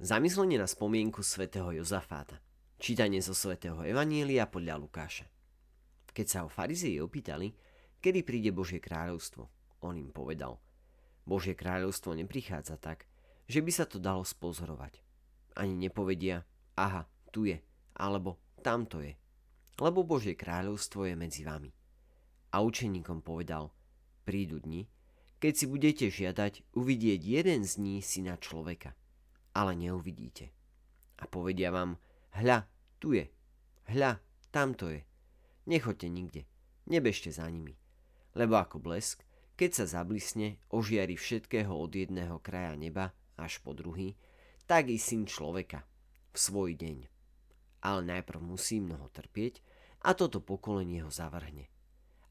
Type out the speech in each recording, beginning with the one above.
Zamyslenie na spomienku svätého Jozafáta. Čítanie zo svätého Evanília podľa Lukáša. Keď sa ho farizei opýtali, kedy príde Božie kráľovstvo, on im povedal, Božie kráľovstvo neprichádza tak, že by sa to dalo spozorovať. Ani nepovedia, aha, tu je, alebo tamto je, lebo Božie kráľovstvo je medzi vami. A učeníkom povedal, prídu dni, keď si budete žiadať uvidieť jeden z ní syna človeka ale neuvidíte. A povedia vám, hľa, tu je, hľa, tamto je. Nechoďte nikde, nebežte za nimi. Lebo ako blesk, keď sa zablisne, ožiari všetkého od jedného kraja neba až po druhý, tak i syn človeka v svoj deň. Ale najprv musí mnoho trpieť a toto pokolenie ho zavrhne.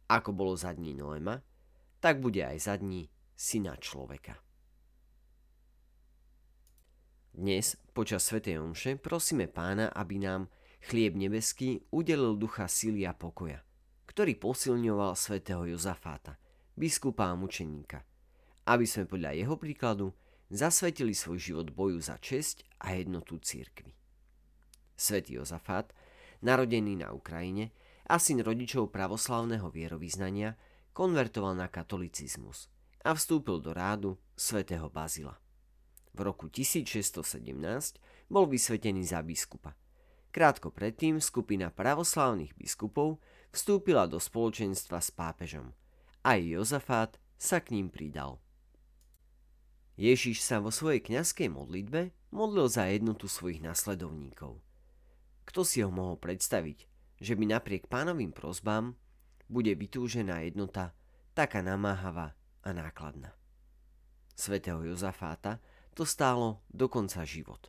Ako bolo za dní Noema, tak bude aj za dní syna človeka. Dnes, počas Sv. Omše, prosíme pána, aby nám chlieb nebeský udelil ducha sily a pokoja, ktorý posilňoval svätého Jozafáta, biskupa a mučeníka, aby sme podľa jeho príkladu zasvetili svoj život boju za česť a jednotu církvy. Svetý Jozafát, narodený na Ukrajine a syn rodičov pravoslavného vierovýznania, konvertoval na katolicizmus a vstúpil do rádu svätého Bazila. V roku 1617 bol vysvetený za biskupa. Krátko predtým skupina pravoslávnych biskupov vstúpila do spoločenstva s pápežom. Aj Jozafát sa k ním pridal. Ježiš sa vo svojej kňazskej modlitbe modlil za jednotu svojich nasledovníkov. Kto si ho mohol predstaviť, že by napriek pánovým prozbám bude vytúžená jednota taká namáhavá a nákladná. Svetého Jozafáta to stálo dokonca život.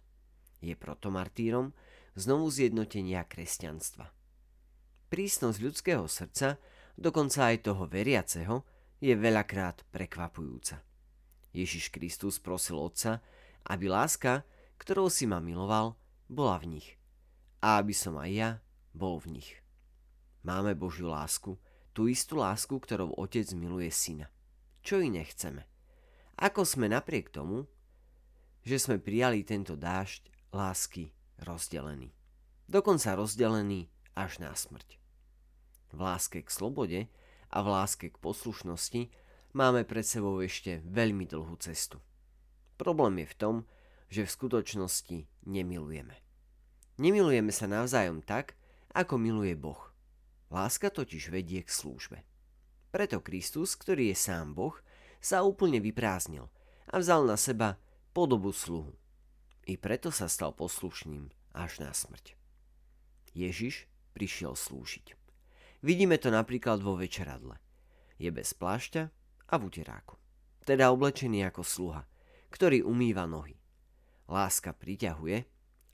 Je protomartýrom znovu zjednotenia kresťanstva. Prísnosť ľudského srdca, dokonca aj toho veriaceho, je veľakrát prekvapujúca. Ježiš Kristus prosil Otca, aby láska, ktorou si ma miloval, bola v nich a aby som aj ja bol v nich. Máme Božiu lásku, tú istú lásku, ktorou Otec miluje Syna. Čo iné chceme? Ako sme napriek tomu, že sme prijali tento dážď lásky rozdelený. Dokonca rozdelený až na smrť. V láske k slobode a v láske k poslušnosti máme pred sebou ešte veľmi dlhú cestu. Problém je v tom, že v skutočnosti nemilujeme. Nemilujeme sa navzájom tak, ako miluje Boh. Láska totiž vedie k službe. Preto Kristus, ktorý je sám Boh, sa úplne vyprázdnil a vzal na seba podobu sluhu. I preto sa stal poslušným až na smrť. Ježiš prišiel slúžiť. Vidíme to napríklad vo večeradle. Je bez plášťa a v uteráku. Teda oblečený ako sluha, ktorý umýva nohy. Láska priťahuje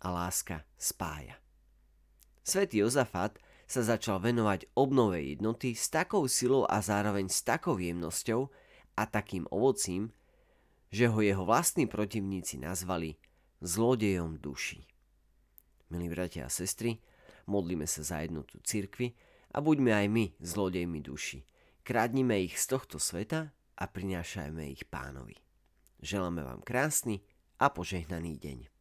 a láska spája. Svetý Jozafat sa začal venovať obnove jednoty s takou silou a zároveň s takou jemnosťou a takým ovocím, že ho jeho vlastní protivníci nazvali zlodejom duší. Milí bratia a sestry, modlíme sa za jednotu cirkvy a buďme aj my zlodejmi duši. Kradnime ich z tohto sveta a prinášajme ich pánovi. Želáme vám krásny a požehnaný deň.